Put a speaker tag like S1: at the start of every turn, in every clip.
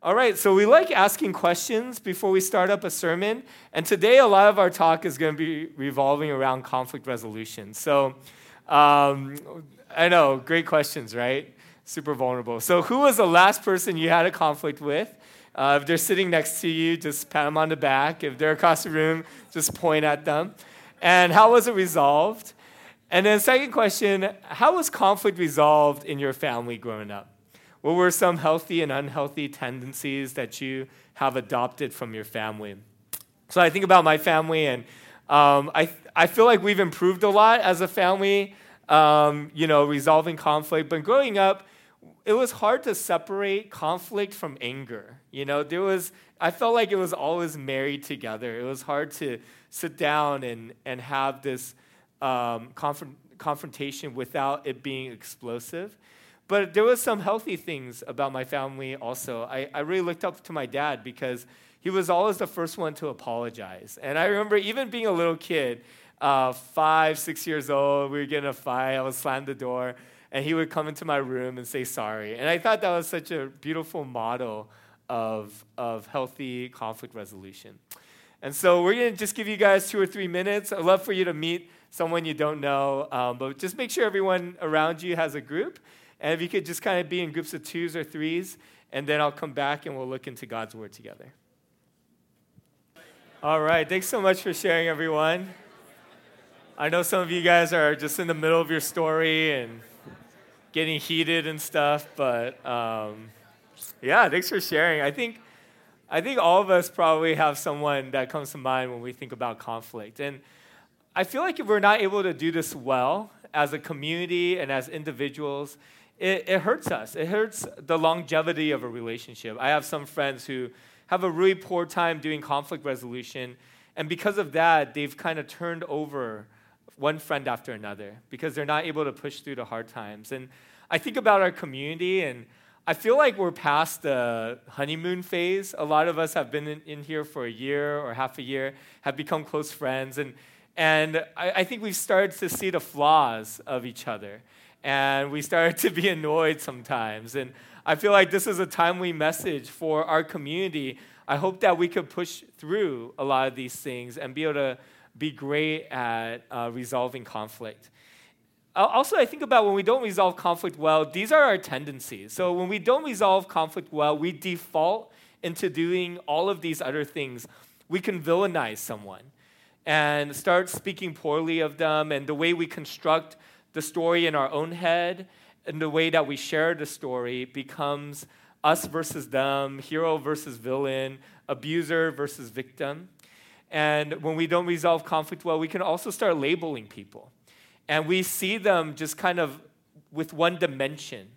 S1: All right, so we like asking questions before we start up a sermon. And today, a lot of our talk is going to be revolving around conflict resolution. So um, I know, great questions, right? Super vulnerable. So, who was the last person you had a conflict with? Uh, if they're sitting next to you, just pat them on the back. If they're across the room, just point at them. And how was it resolved? And then, second question how was conflict resolved in your family growing up? What were some healthy and unhealthy tendencies that you have adopted from your family? So I think about my family, and um, I, I feel like we've improved a lot as a family, um, you know, resolving conflict. But growing up, it was hard to separate conflict from anger. You know, there was, I felt like it was always married together. It was hard to sit down and, and have this um, confront, confrontation without it being explosive. But there was some healthy things about my family also. I, I really looked up to my dad because he was always the first one to apologize. And I remember even being a little kid, uh, five, six years old, we were getting a fight, I would slam the door, and he would come into my room and say sorry. And I thought that was such a beautiful model of, of healthy conflict resolution. And so we're going to just give you guys two or three minutes. I'd love for you to meet someone you don't know, um, but just make sure everyone around you has a group. And if you could just kind of be in groups of twos or threes, and then I'll come back and we'll look into God's Word together. All right, thanks so much for sharing, everyone. I know some of you guys are just in the middle of your story and getting heated and stuff, but um, yeah, thanks for sharing. I think, I think all of us probably have someone that comes to mind when we think about conflict. And I feel like if we're not able to do this well as a community and as individuals, it, it hurts us. It hurts the longevity of a relationship. I have some friends who have a really poor time doing conflict resolution, and because of that, they've kind of turned over one friend after another because they're not able to push through the hard times. And I think about our community, and I feel like we're past the honeymoon phase. A lot of us have been in, in here for a year or half a year, have become close friends, and and I, I think we've started to see the flaws of each other and we started to be annoyed sometimes. And I feel like this is a timely message for our community. I hope that we could push through a lot of these things and be able to be great at uh, resolving conflict. Also, I think about when we don't resolve conflict well, these are our tendencies. So, when we don't resolve conflict well, we default into doing all of these other things. We can villainize someone and start speaking poorly of them, and the way we construct the story in our own head and the way that we share the story becomes us versus them, hero versus villain, abuser versus victim. And when we don't resolve conflict well, we can also start labeling people. And we see them just kind of with one dimension.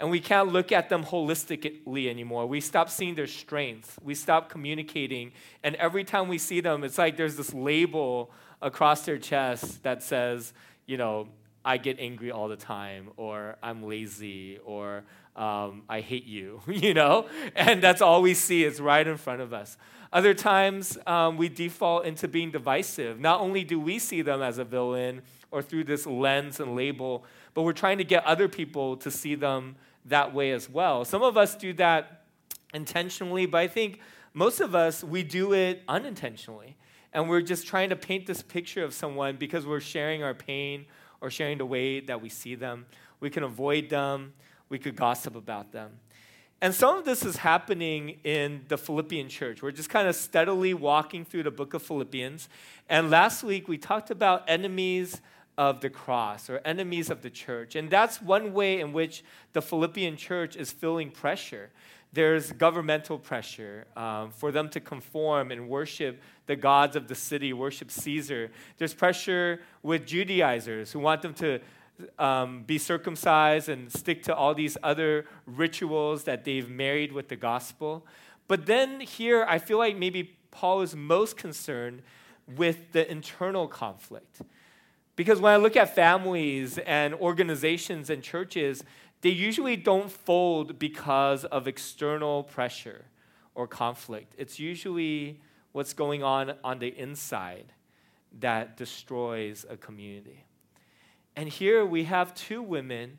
S1: And we can't look at them holistically anymore. We stop seeing their strengths. We stop communicating. And every time we see them, it's like there's this label across their chest that says, you know, I get angry all the time, or I'm lazy, or um, I hate you, you know? And that's all we see, it's right in front of us. Other times, um, we default into being divisive. Not only do we see them as a villain or through this lens and label, but we're trying to get other people to see them that way as well. Some of us do that intentionally, but I think most of us, we do it unintentionally. And we're just trying to paint this picture of someone because we're sharing our pain or sharing the way that we see them. We can avoid them. We could gossip about them. And some of this is happening in the Philippian church. We're just kind of steadily walking through the book of Philippians. And last week we talked about enemies of the cross or enemies of the church. And that's one way in which the Philippian church is feeling pressure. There's governmental pressure um, for them to conform and worship the gods of the city, worship Caesar. There's pressure with Judaizers who want them to um, be circumcised and stick to all these other rituals that they've married with the gospel. But then here, I feel like maybe Paul is most concerned with the internal conflict. Because when I look at families and organizations and churches, they usually don't fold because of external pressure or conflict. It's usually what's going on on the inside that destroys a community. And here we have two women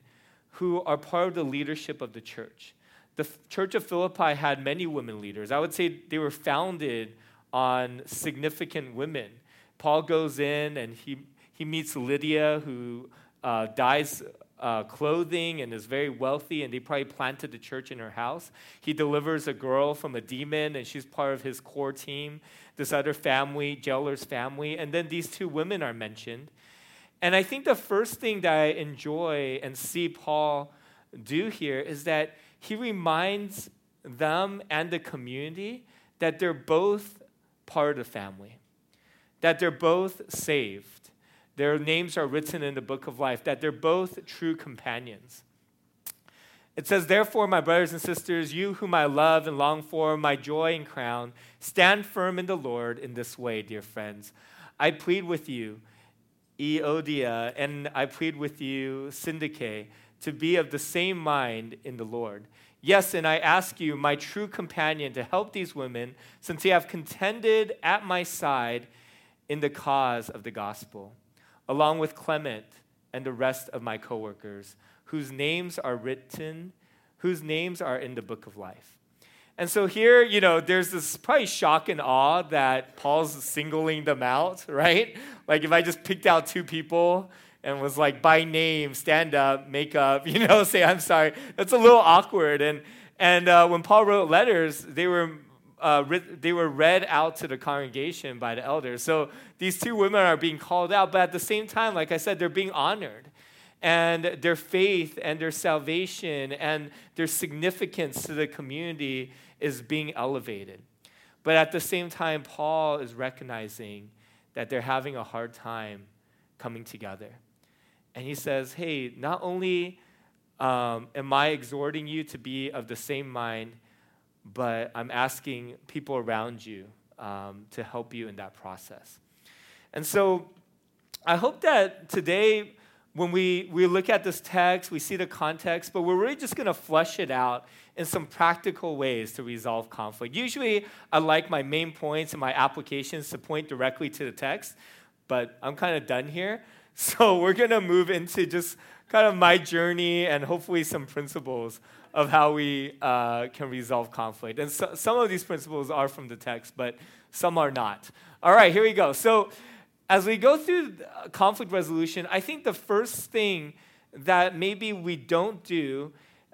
S1: who are part of the leadership of the church. the church of Philippi had many women leaders. I would say they were founded on significant women. Paul goes in and he, he meets Lydia, who uh, dyes uh, clothing and is very wealthy, and they probably planted the church in her house. He delivers a girl from a demon, and she's part of his core team. This other family, jailer's family, and then these two women are mentioned. And I think the first thing that I enjoy and see Paul do here is that he reminds them and the community that they're both part of the family, that they're both saved. Their names are written in the book of life, that they're both true companions. It says, Therefore, my brothers and sisters, you whom I love and long for, my joy and crown, stand firm in the Lord in this way, dear friends. I plead with you, Euodia, and I plead with you, Syntyche, to be of the same mind in the Lord. Yes, and I ask you, my true companion, to help these women, since you have contended at my side in the cause of the gospel along with Clement and the rest of my coworkers, whose names are written, whose names are in the book of life. And so here, you know, there's this probably shock and awe that Paul's singling them out, right? Like if I just picked out two people and was like, by name, stand up, make up, you know, say, I'm sorry, that's a little awkward. And, and uh, when Paul wrote letters, they were uh, they were read out to the congregation by the elders. So these two women are being called out, but at the same time, like I said, they're being honored. And their faith and their salvation and their significance to the community is being elevated. But at the same time, Paul is recognizing that they're having a hard time coming together. And he says, hey, not only um, am I exhorting you to be of the same mind, but I'm asking people around you um, to help you in that process. And so I hope that today, when we, we look at this text, we see the context, but we're really just to flesh it out in some practical ways to resolve conflict. Usually, I like my main points and my applications to point directly to the text, but I'm kind of done here. So we're to move into just kind of my journey and hopefully some principles of how we uh, can resolve conflict. And so, some of these principles are from the text, but some are not. All right, here we go. So, as we go through conflict resolution, I think the first thing that maybe we don't do,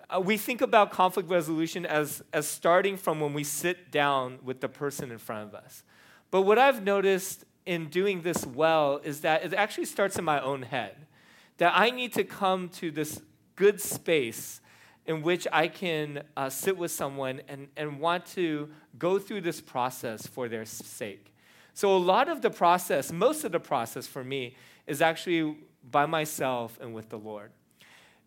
S1: uh, we think about conflict resolution as, as starting from when we sit down with the person in front of us. But what I've noticed in doing this well is that it actually starts in my own head. That I need to come to this good space in which I can uh, sit with someone and, and want to go through this process for their sake. So, a lot of the process, most of the process for me, is actually by myself and with the Lord.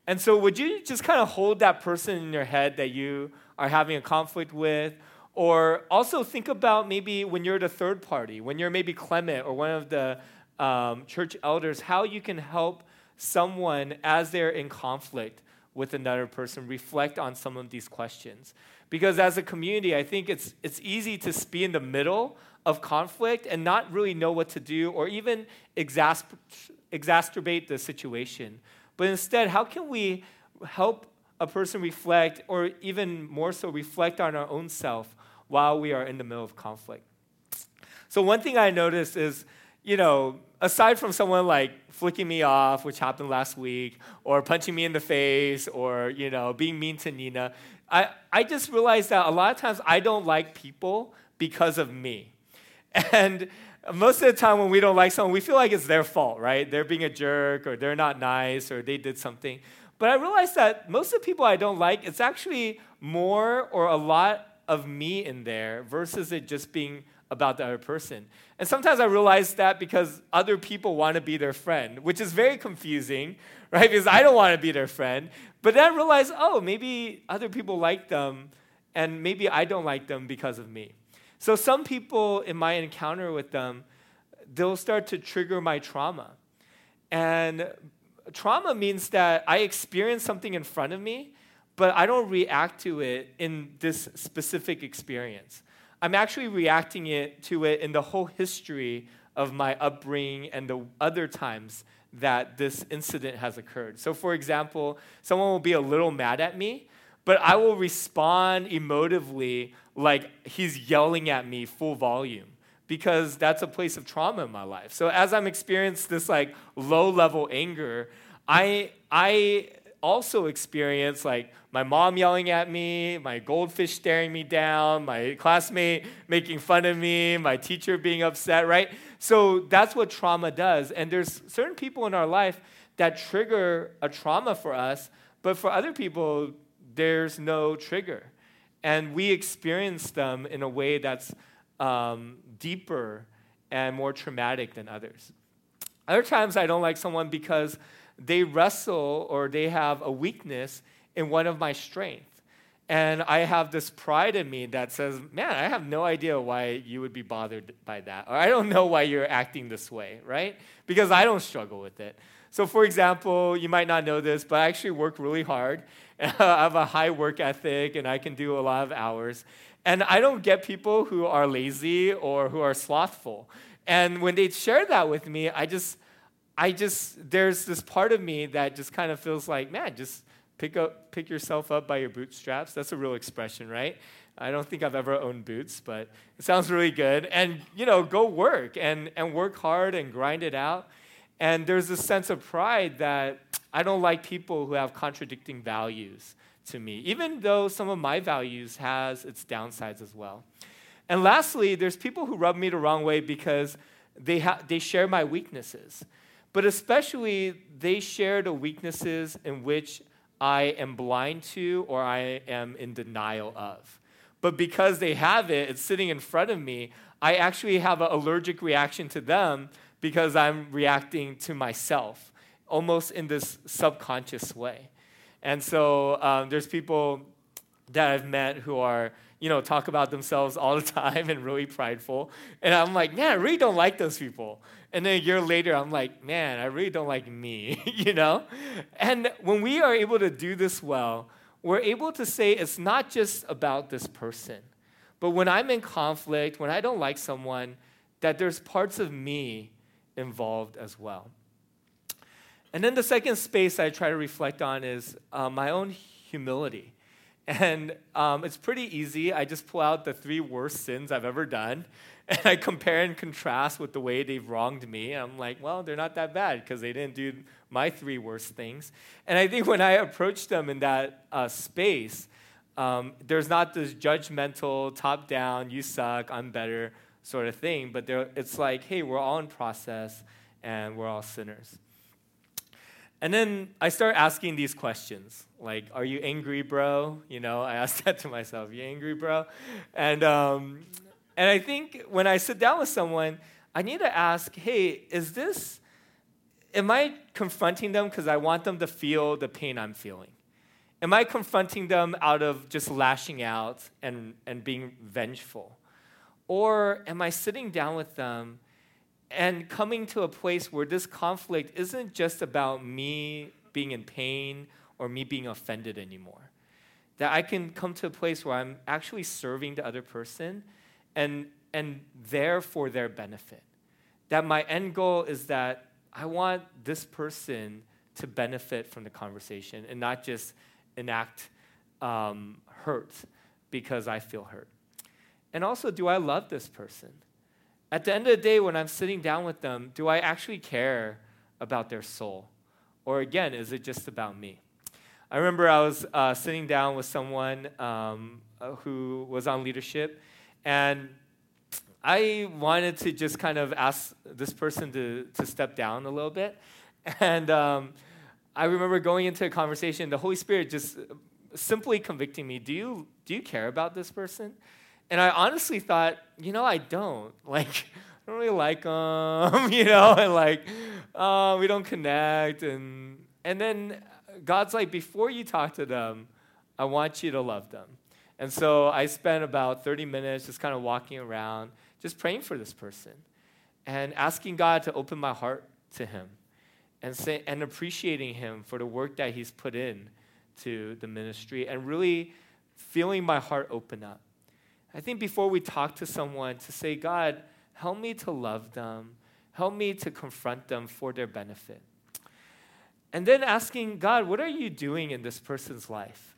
S1: And so, would you just kind of hold that person in your head that you are having a conflict with? Or also think about maybe when you're the third party, when you're maybe Clement or one of the um, church elders, how you can help someone as they're in conflict with another person, reflect on some of these questions. Because as a community, I think it's, it's easy to be in the middle of conflict and not really know what to do or even exasper- exacerbate the situation. But instead, how can we help a person reflect or even more so reflect on our own self while we are in the middle of conflict? So, one thing I noticed is, you know, aside from someone like flicking me off, which happened last week, or punching me in the face, or you know, being mean to Nina, I, I just realized that a lot of times I don't like people because of me. And most of the time when we don't like someone, we feel like it's their fault, right? They're being a jerk, or they're not nice, or they did something. But I realized that most of the people I don't like, it's actually more or a lot of me in there versus it just being about the other person. And sometimes I realize that because other people want to be their friend, which is very confusing, right? Because I don't want to be their friend. But then I realize, oh, maybe other people like them, and maybe I don't like them because of me. So some people in my encounter with them, they'll start to trigger my trauma. And trauma means that I experience something in front of me, but I don't react to it in this specific experience. I'm actually reacting it to it in the whole history of my upbringing and the other times that this incident has occurred. So, for example, someone will be a little mad at me, but I will respond emotively like he's yelling at me full volume because that's a place of trauma in my life. So as I'm experiencing this like low level anger, I I also experience like my mom yelling at me, my goldfish staring me down, my classmate making fun of me, my teacher being upset, right? So that's what trauma does. And there's certain people in our life that trigger a trauma for us, but for other people, there's no trigger. And we experience them in a way that's um, deeper and more traumatic than others. Other times, I don't like someone because they wrestle or they have a weakness in one of my strengths. And I have this pride in me that says, man, I have no idea why you would be bothered by that. Or I don't know why you're acting this way, right? Because I don't struggle with it. So, for example, you might not know this, but I actually work really hard. I have a high work ethic and I can do a lot of hours. And I don't get people who are lazy or who are slothful. And when they share that with me, I just, I just, there's this part of me that just kind of feels like, man, just pick up, pick yourself up by your bootstraps. That's a real expression, right? I don't think I've ever owned boots, but it sounds really good. And you know, go work and and work hard and grind it out. And there's a sense of pride that I don't like people who have contradicting values to me, even though some of my values has its downsides as well. And lastly, there's people who rub me the wrong way because they, ha- they share my weaknesses. But especially, they share the weaknesses in which I am blind to or I am in denial of. But because they have it, it's sitting in front of me, I actually have an allergic reaction to them because I'm reacting to myself, almost in this subconscious way. And so um, there's people that I've met who are, you know, talk about themselves all the time and really prideful. And I'm like, man, I really don't like those people. And then a year later, I'm like, man, I really don't like me, you know? And when we are able to do this well, we're able to say it's not just about this person. But when I'm in conflict, when I don't like someone, that there's parts of me involved as well. And then the second space I try to reflect on is uh, my own humility. And um, it's pretty easy. I just pull out the three worst sins I've ever done, and I compare and contrast with the way they've wronged me. I'm like, well, they're not that bad because they didn't do my three worst things. And I think when I approach them in that uh, space, um, there's not this judgmental, top down, you suck, I'm better sort of thing, but it's like, hey, we're all in process and we're all sinners. And then I start asking these questions like, Are you angry, bro? You know, I ask that to myself, You angry, bro? And, um, and I think when I sit down with someone, I need to ask, Hey, is this, am I confronting them because I want them to feel the pain I'm feeling? Am I confronting them out of just lashing out and, and being vengeful? Or am I sitting down with them and coming to a place where this conflict isn't just about me being in pain or me being offended anymore. That I can come to a place where I'm actually serving the other person and, and there for their benefit. That my end goal is that I want this person to benefit from the conversation and not just enact um, hurt because I feel hurt. And also, do I love this person? At the end of the day, when I'm sitting down with them, do I actually care about their soul? Or again, is it just about me? I remember I was uh, sitting down with someone um, uh, who was on leadership, and I wanted to just kind of ask this person to, to step down a little bit. And um, I remember going into a conversation, the Holy Spirit just simply convicting me, do you, do you care about this person? And I honestly thought, you know, I don't. Like, I don't really like them, you know, and like, uh, we don't connect. And, and then God's like, before you talk to them, I want you to love them. And so I spent about 30 minutes just kind of walking around, just praying for this person and asking God to open my heart to him and, say, and appreciating him for the work that he's put in to the ministry and really feeling my heart open up. I think before we talk to someone, to say, God, help me to love them, help me to confront them for their benefit. And then asking, God, what are you doing in this person's life?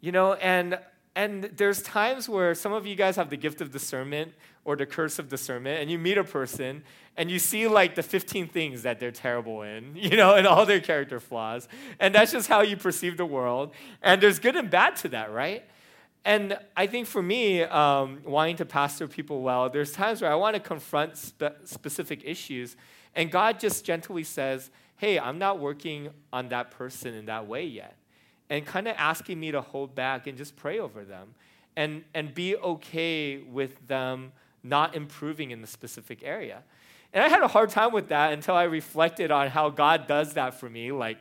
S1: You know, and and there's times where some of you guys have the gift of discernment or the curse of discernment, and you meet a person and you see like the 15 things that they're terrible in, you know, and all their character flaws. And that's just how you perceive the world. And there's good and bad to that, right? And I think for me, um, wanting to pastor people well, there's times where I want to confront spe- specific issues, and God just gently says, Hey, I'm not working on that person in that way yet. And kind of asking me to hold back and just pray over them and, and be okay with them not improving in the specific area. And I had a hard time with that until I reflected on how God does that for me, like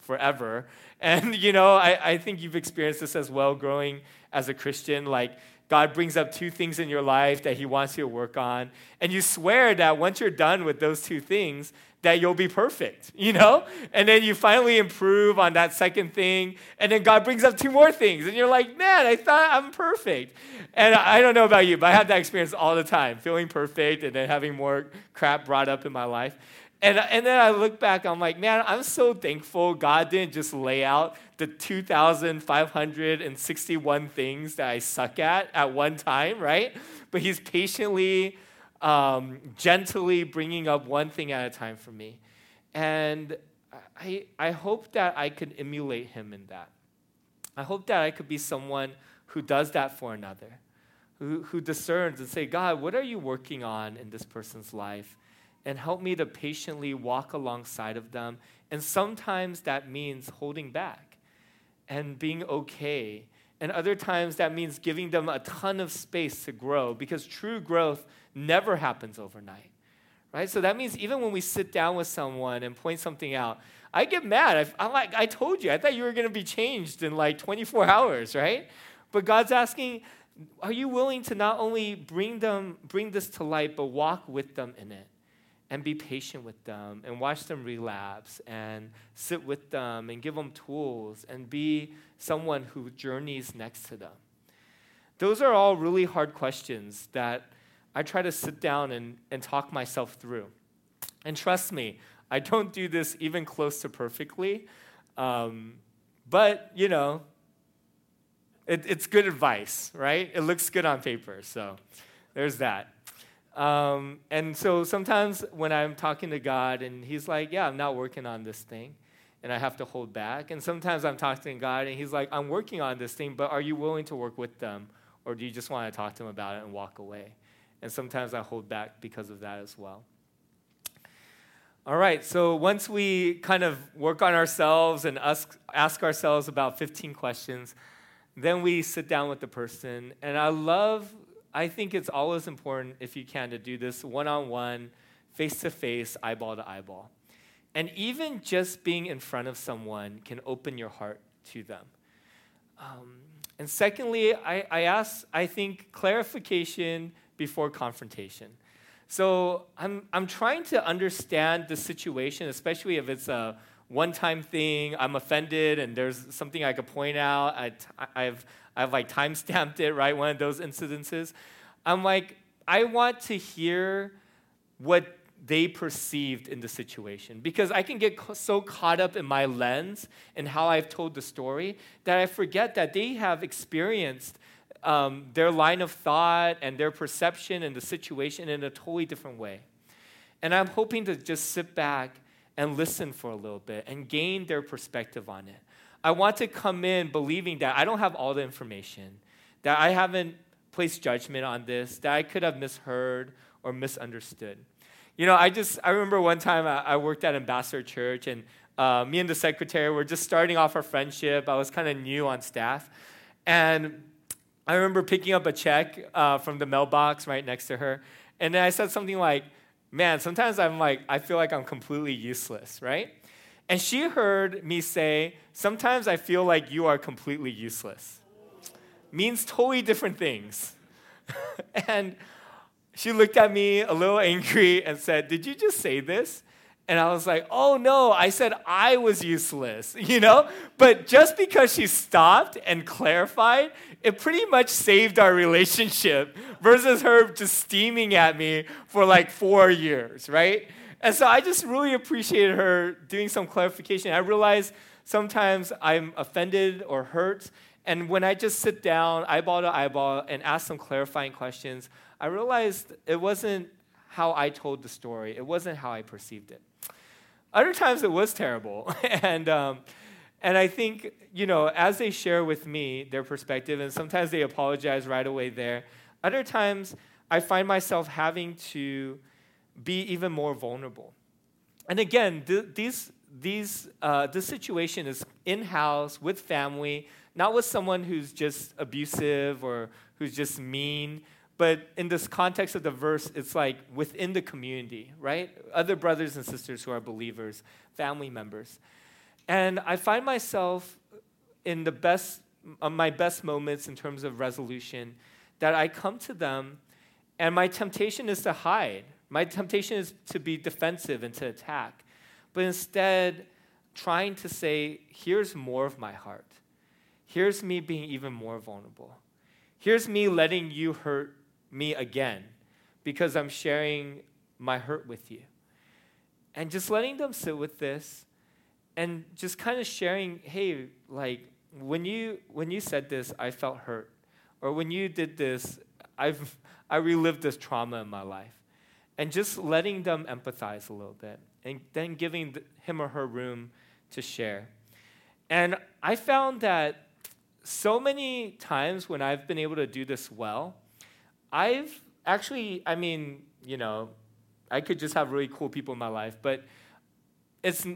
S1: forever. And, you know, I, I think you've experienced this as well growing as a Christian. Like, God brings up two things in your life that He wants you to work on. And you swear that once you're done with those two things, that you'll be perfect, you know? And then you finally improve on that second thing, and then God brings up two more things, and you're like, man, I thought I'm perfect. And I don't know about you, but I have that experience all the time, feeling perfect and then having more crap brought up in my life. And, and then I look back, I'm like, man, I'm so thankful God didn't just lay out the 2,561 things that I suck at at one time, right? But He's patiently um, gently bringing up one thing at a time for me. And I, I hope that I could emulate him in that. I hope that I could be someone who does that for another, who, who discerns and say, God, what are you working on in this person's life? And help me to patiently walk alongside of them. And sometimes that means holding back and being okay. And other times that means giving them a ton of space to grow because true growth never happens overnight. Right? So that means even when we sit down with someone and point something out, I get mad. I, am like, I told you, I thought you were going to be changed in like 24 hours, right? But God's asking, are you willing to not only bring them, bring this to light, but walk with them in it? And be patient with them and watch them relapse and sit with them and give them tools and be someone who journeys next to them. Those are all really hard questions that I try to sit down and, and talk myself through. And trust me, I don't do this even close to perfectly. Um, but, you know, it, it's good advice, right? It looks good on paper. So there's that. Um, and so sometimes when I'm talking to God and He's like, Yeah, I'm not working on this thing, and I have to hold back. And sometimes I'm talking to God and He's like, I'm working on this thing, but are you willing to work with them? Or do you just want to talk to Him about it and walk away? And sometimes I hold back because of that as well. All right, so once we kind of work on ourselves and ask, ask ourselves about 15 questions, then we sit down with the person. And I love, I think it's always important, if you can, to do this one on one, face to face, eyeball to eyeball. And even just being in front of someone can open your heart to them. Um, and secondly, I, I ask, I think, clarification before confrontation. So I'm, I'm trying to understand the situation, especially if it's a one time thing, I'm offended and there's something I could point out. I, I've, I've like time stamped it, right? One of those incidences. I'm like, I want to hear what they perceived in the situation because I can get so caught up in my lens and how I've told the story that I forget that they have experienced um, their line of thought and their perception and the situation in a totally different way. And I'm hoping to just sit back and listen for a little bit and gain their perspective on it. I want to come in believing that I don't have all the information, that I haven't placed judgment on this, that I could have misheard or misunderstood. You know, I just, I remember one time I, I worked at Ambassador Church and uh, me and the secretary were just starting off our friendship. I was kind of new on staff. And I remember picking up a check uh, from the mailbox right next to her, and then I said something like, Man, sometimes I'm like, I feel like I'm completely useless, right? And she heard me say, Sometimes I feel like you are completely useless. Means totally different things. and she looked at me a little angry and said, Did you just say this? And I was like, oh no, I said I was useless, you know? But just because she stopped and clarified, it pretty much saved our relationship versus her just steaming at me for like four years, right? And so I just really appreciated her doing some clarification. I realized sometimes I'm offended or hurt, And when I just sit down, eyeball to eyeball, and ask some clarifying questions, I realized it wasn't how I told the story, it wasn't how I perceived it. Other times it was terrible. and, um, and I think, you know, as they share with me their perspective, and sometimes they apologize right away there, other times I find myself having to be even more vulnerable. And again, th- these, these, uh, this situation is in house with family, not with someone who's just abusive or who's just mean. But in this context of the verse, it's like within the community, right? Other brothers and sisters who are believers, family members. And I find myself in the best, uh, my best moments in terms of resolution, that I come to them and my temptation is to hide. My temptation is to be defensive and to attack. But instead, trying to say, here's more of my heart. Here's me being even more vulnerable. Here's me letting you hurt me again because I'm sharing my hurt with you. And just letting them sit with this and just kind of sharing, hey, like when you when you said this, I felt hurt. Or when you did this, I've I relived this trauma in my life. And just letting them empathize a little bit and then giving him or her room to share. And I found that so many times when I've been able to do this well, I've actually, I mean, you know, I could just have really cool people in my life, but it's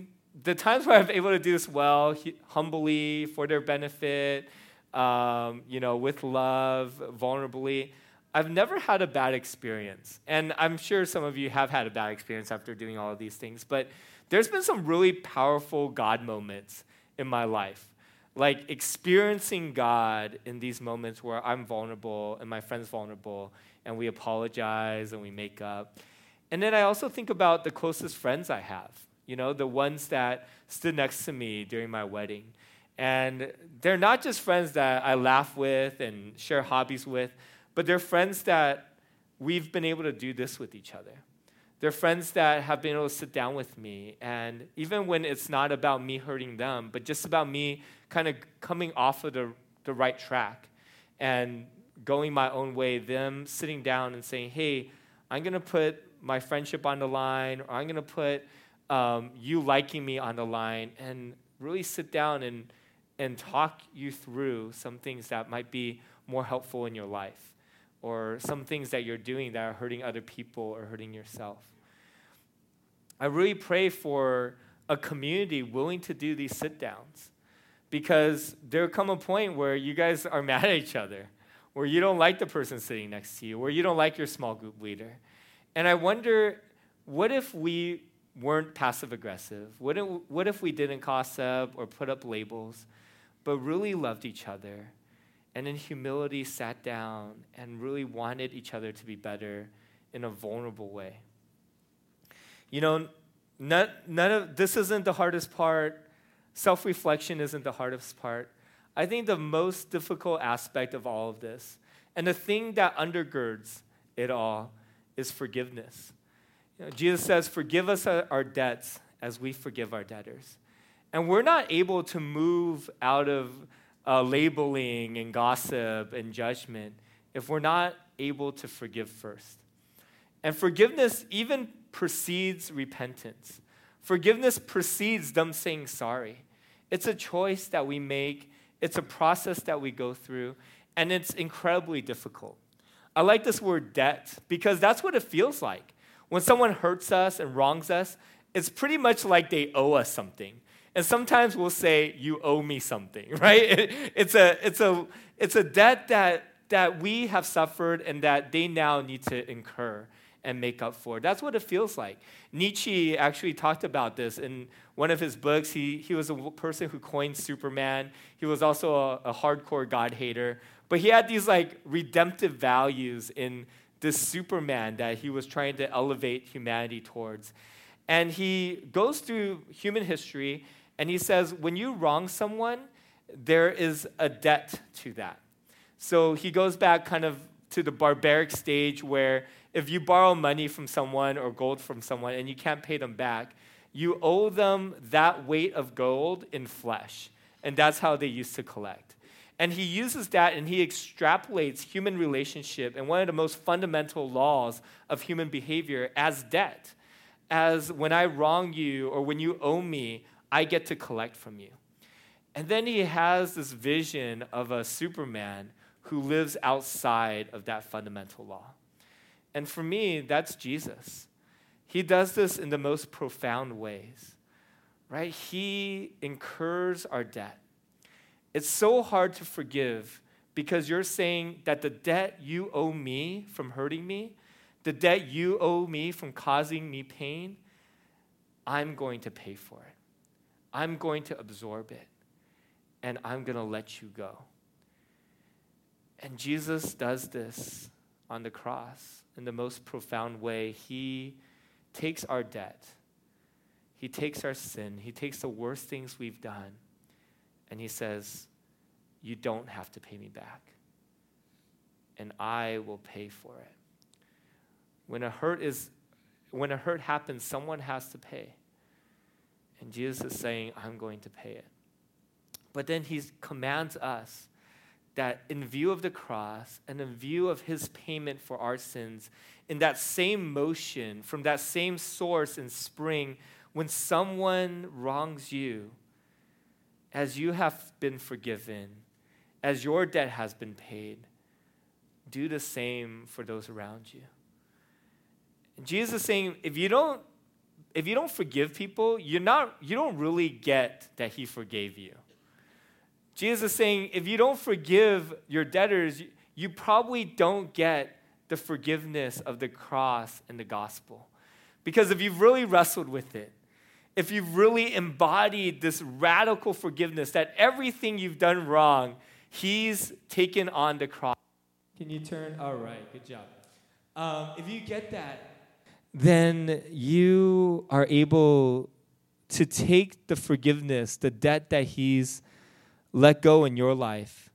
S1: the times where I'm able to do this well, humbly, for their benefit, um, you know, with love, vulnerably. I've never had a bad experience. And I'm sure some of you have had a bad experience after doing all of these things, but there's been some really powerful God moments in my life. Like experiencing God in these moments where I'm vulnerable and my friend's vulnerable, and we apologize and we make up. And then I also think about the closest friends I have, you know, the ones that stood next to me during my wedding. And they're not just friends that I laugh with and share hobbies with, but they're friends that we've been able to do this with each other. They're friends that have been able to sit down with me. And even when it's not about me hurting them, but just about me kind of coming off of the, the right track and going my own way, them sitting down and saying, hey, I'm going to put my friendship on the line, or I'm going to put um, you liking me on the line, and really sit down and, and talk you through some things that might be more helpful in your life or some things that you're doing that are hurting other people or hurting yourself. I really pray for a community willing to do these sit downs because there'll come a point where you guys are mad at each other, where you don't like the person sitting next to you, where you don't like your small group leader. And I wonder what if we weren't passive aggressive? What if, what if we didn't gossip or put up labels, but really loved each other? and in humility sat down and really wanted each other to be better in a vulnerable way. You know, none, none of this isn't the hardest part. Self reflection isn't the hardest part. I think the most difficult aspect of all of this, and the thing that undergirds it all, is forgiveness. You know, Jesus says, Forgive us our debts as we forgive our debtors. And we're not able to move out of uh, labeling and gossip and judgment if we're not able to forgive first. And forgiveness even precedes repentance. Forgiveness precedes them saying sorry. It's a choice that we make, it's a process that we go through, and it's incredibly difficult. I like this word debt because that's what it feels like. When someone hurts us and wrongs us, it's pretty much like they owe us something. And sometimes we'll say, You owe me something, right? It's a, it's a, it's a debt that, that we have suffered and that they now need to incur and make up for. That's what it feels like. Nietzsche actually talked about this in one of his books. He, he was a person who coined Superman. He was also a, a hardcore God hater. But he had these like redemptive values in this Superman that he was trying to elevate humanity towards. And he goes through human history and he says, when you wrong someone, there is a debt to that. So he goes back kind of to the barbaric stage where if you borrow money from someone or gold from someone and you can't pay them back, you owe them that weight of gold in flesh. And that's how they used to collect. And he uses that and he extrapolates human relationship and one of the most fundamental laws of human behavior as debt. As when I wrong you or when you owe me, I get to collect from you. And then he has this vision of a Superman who lives outside of that fundamental law. And for me, that's Jesus. He does this in the most profound ways, right? He incurs our debt. It's so hard to forgive because you're saying that the debt you owe me from hurting me, the debt you owe me from causing me pain, I'm going to pay for it. I'm going to absorb it. And I'm going to let you go. And Jesus does this on the cross in the most profound way. He takes our debt, He takes our sin, He takes the worst things we've done, and He says, You don't have to pay me back, and I will pay for it. When a hurt is when a hurt happens, someone has to pay. And Jesus is saying, I'm going to pay it. But then he commands us that in view of the cross and in view of his payment for our sins, in that same motion, from that same source and spring, when someone wrongs you, as you have been forgiven, as your debt has been paid, do the same for those around you. Jesus is saying, if you don't, if you don't forgive people, you're not, you don't really get that he forgave you. Jesus is saying, if you don't forgive your debtors, you probably don't get the forgiveness of the cross and the gospel. Because if you've really wrestled with it, if you've really embodied this radical forgiveness, that everything you've done wrong, He's taken on the cross. Can you turn? All right, good job. Um, if you get that, then you are able to take the forgiveness, the debt that He's let go in your life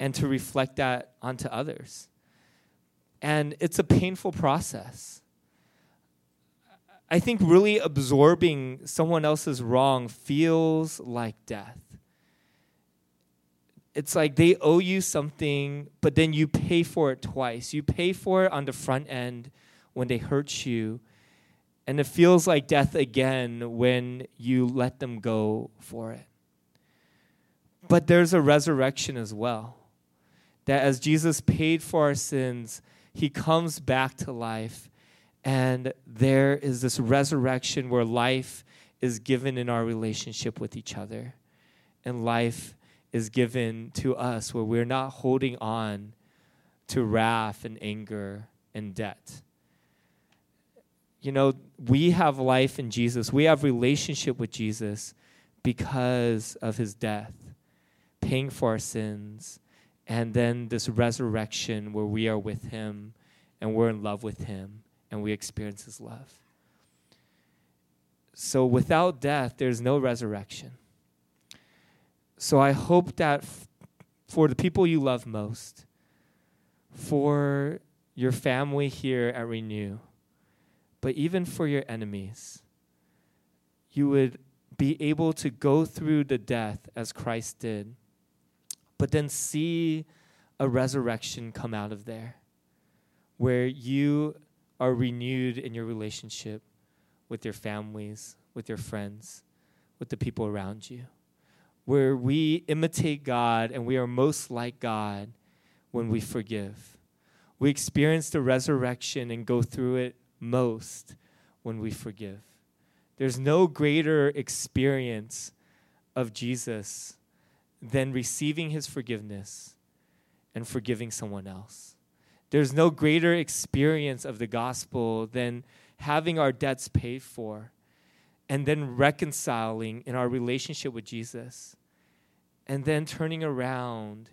S1: and to reflect that onto others. And it's a painful process. I think really absorbing someone else's wrong feels like death. It's like they owe you something, but then you pay for it twice. You pay for it on the front end when they hurt you, and it feels like death again when you let them go for it. But there's a resurrection as well. That as Jesus paid for our sins, he comes back to life. And there is this resurrection where life is given in our relationship with each other. And life is given to us where we're not holding on to wrath and anger and debt. You know, we have life in Jesus. We have relationship with Jesus because of his death paying for our sins, and then this resurrection where we are with Him and we're in love with Him and we experience His love. So without death, there's no resurrection. So I hope that f- for the people you love most, for your family here at Renew, but even for your enemies, you would be able to go through the death as Christ did but then see a resurrection come out of there where you are renewed in your relationship with your families, with your friends, with the people around you. Where we imitate God and we are most like God when we forgive. We experience the resurrection and go through it most when we forgive. There's no greater experience of Jesus than receiving his forgiveness and forgiving someone else. There's no greater experience of the gospel than having our debts paid for and then reconciling in our relationship with Jesus and then turning around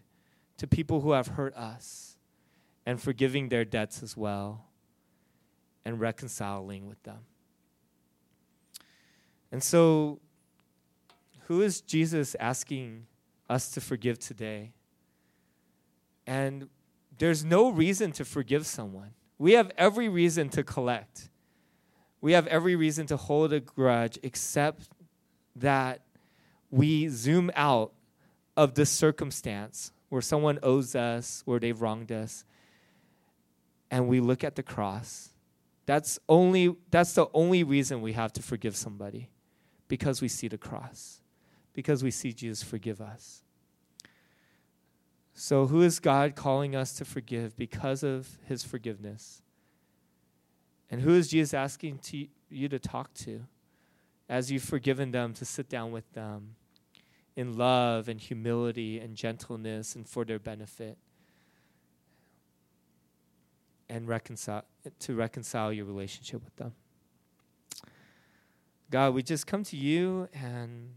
S1: to people who have hurt us and forgiving their debts as well and reconciling with them. And so, who is Jesus asking us to forgive today. And there's no reason to forgive someone. We have every reason to collect. We have every reason to hold a grudge except that we zoom out of this circumstance where someone owes us, where they've wronged us, and we look at the cross. That's only that's the only reason we have to forgive somebody because we see the cross. Because we see Jesus forgive us. So who is God calling us to forgive because of his forgiveness? And who is Jesus asking to you to talk to as you've forgiven them to sit down with them in love and humility and gentleness and for their benefit? and reconcile to reconcile your relationship with them. God, we just come to you and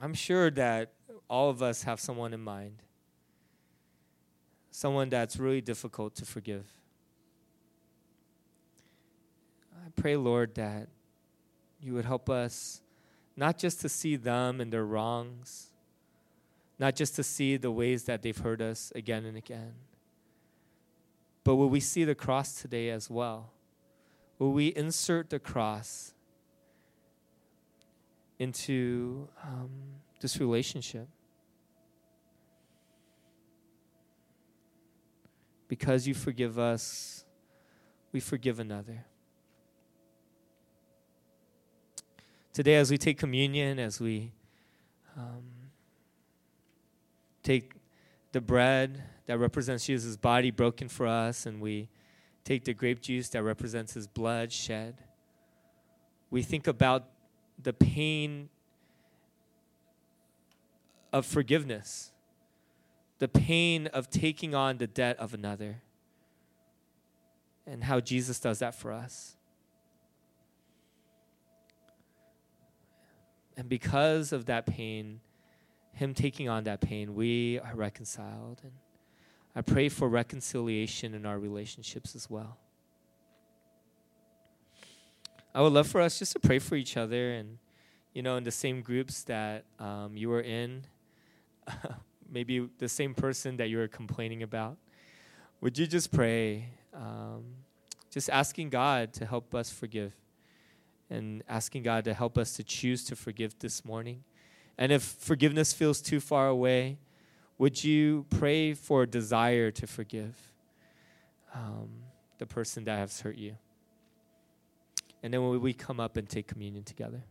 S1: I'm sure that all of us have someone in mind. Someone that's really difficult to forgive. I pray, Lord, that you would help us not just to see them and their wrongs, not just to see the ways that they've hurt us again and again but will we see the cross today as well? Will we insert the cross into um, this relationship? Because you forgive us, we forgive another. Today, as we take communion, as we um, take the bread, that represents Jesus' body broken for us, and we take the grape juice that represents his blood shed. We think about the pain of forgiveness, the pain of taking on the debt of another, and how Jesus does that for us. And because of that pain, Him taking on that pain, we are reconciled. And I pray for reconciliation in our relationships as well. I would love for us just to pray for each other and, you know, in the same groups that um, you were in, maybe the same person that you were complaining about. Would you just pray, um, just asking God to help us forgive and asking God to help us to choose to forgive this morning? And if forgiveness feels too far away, would you pray for a desire to forgive um, the person that has hurt you? And then when we come up and take communion together.